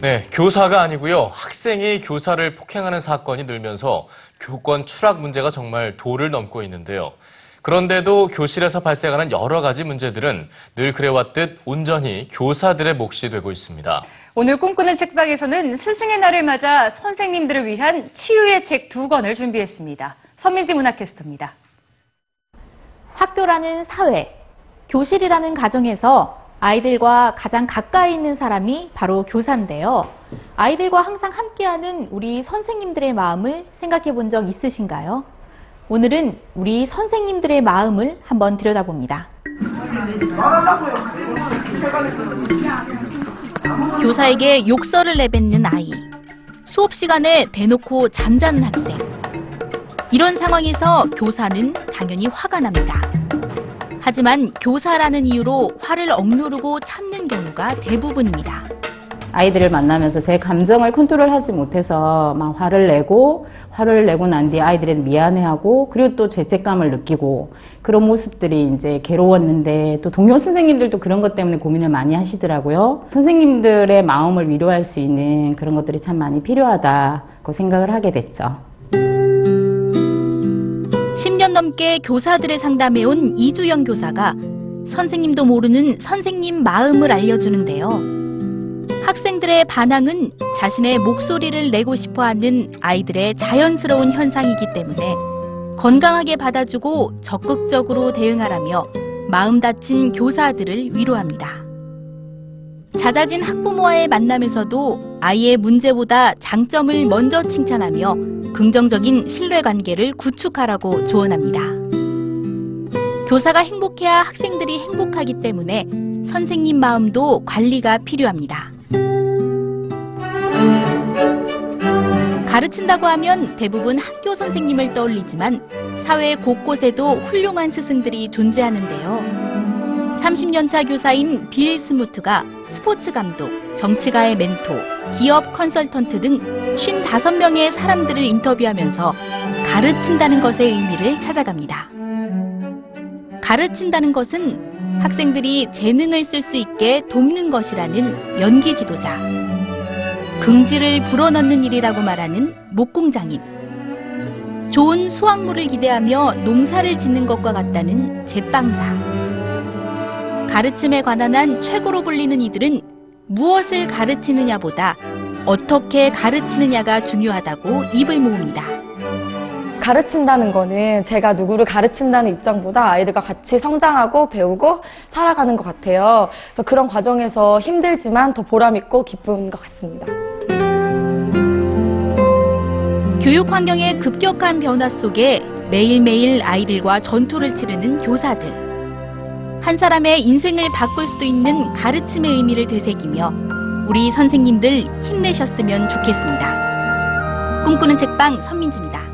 네, 교사가 아니고요. 학생이 교사를 폭행하는 사건이 늘면서 교권 추락 문제가 정말 도를 넘고 있는데요. 그런데도 교실에서 발생하는 여러 가지 문제들은 늘 그래왔듯 온전히 교사들의 몫이 되고 있습니다. 오늘 꿈꾸는 책방에서는 스승의 날을 맞아 선생님들을 위한 치유의 책 두 권을 준비했습니다. 선민지 문학캐스터입니다. 학교라는 사회, 교실이라는 가정에서 아이들과 가장 가까이 있는 사람이 바로 교사인데요. 아이들과 항상 함께하는 우리 선생님들의 마음을 생각해 본 적 있으신가요? 오늘은 우리 선생님들의 마음을 한번 들여다봅니다. 교사에게 욕설을 내뱉는 아이, 수업 시간에 대놓고 잠자는 학생. 이런 상황에서 교사는 당연히 화가 납니다. 하지만 교사라는 이유로 화를 억누르고 참는 경우가 대부분입니다. 아이들을 만나면서 제 감정을 컨트롤하지 못해서 막 화를 내고 화를 내고 난 뒤에 아이들은 미안해하고 그리고 또 죄책감을 느끼고 그런 모습들이 이제 괴로웠는데 또 동료 선생님들도 그런 것 때문에 고민을 많이 하시더라고요. 선생님들의 마음을 위로할 수 있는 그런 것들이 참 많이 필요하다고 생각을 하게 됐죠. 10년 넘게 교사들을 상담해온 이주영 교사가 선생님도 모르는 선생님 마음을 알려주는데요. 학생들의 반항은 자신의 목소리를 내고 싶어 하는 아이들의 자연스러운 현상이기 때문에 건강하게 받아주고 적극적으로 대응하라며 마음 다친 교사들을 위로합니다. 잦아진 학부모와의 만남에서도 아이의 문제보다 장점을 먼저 칭찬하며 긍정적인 신뢰 관계를 구축하라고 조언합니다. 교사가 행복해야 학생들이 행복하기 때문에 선생님 마음도 관리가 필요합니다. 가르친다고 하면 대부분 학교 선생님을 떠올리지만 사회 곳곳에도 훌륭한 스승들이 존재하는데요. 30년차 교사인 빌 스무트가 스포츠 감독, 정치가의 멘토, 기업 컨설턴트 등 55명의 사람들을 인터뷰하면서 가르친다는 것의 의미를 찾아갑니다. 가르친다는 것은 학생들이 재능을 쓸 수 있게 돕는 것이라는 연기 지도자. 긍지를 불어넣는 일이라고 말하는 목공장인. 좋은 수확물을 기대하며 농사를 짓는 것과 같다는 제빵사. 가르침에 관한 한 최고로 불리는 이들은 무엇을 가르치느냐보다 어떻게 가르치느냐가 중요하다고 입을 모읍니다. 가르친다는 거는 제가 누구를 가르친다는 입장보다 아이들과 같이 성장하고 배우고 살아가는 것 같아요. 그래서 그런 과정에서 힘들지만 더 보람있고 기쁜 것 같습니다. 교육 환경의 급격한 변화 속에 매일매일 아이들과 전투를 치르는 교사들. 한 사람의 인생을 바꿀 수도 있는 가르침의 의미를 되새기며 우리 선생님들 힘내셨으면 좋겠습니다. 꿈꾸는 책방 선민지입니다.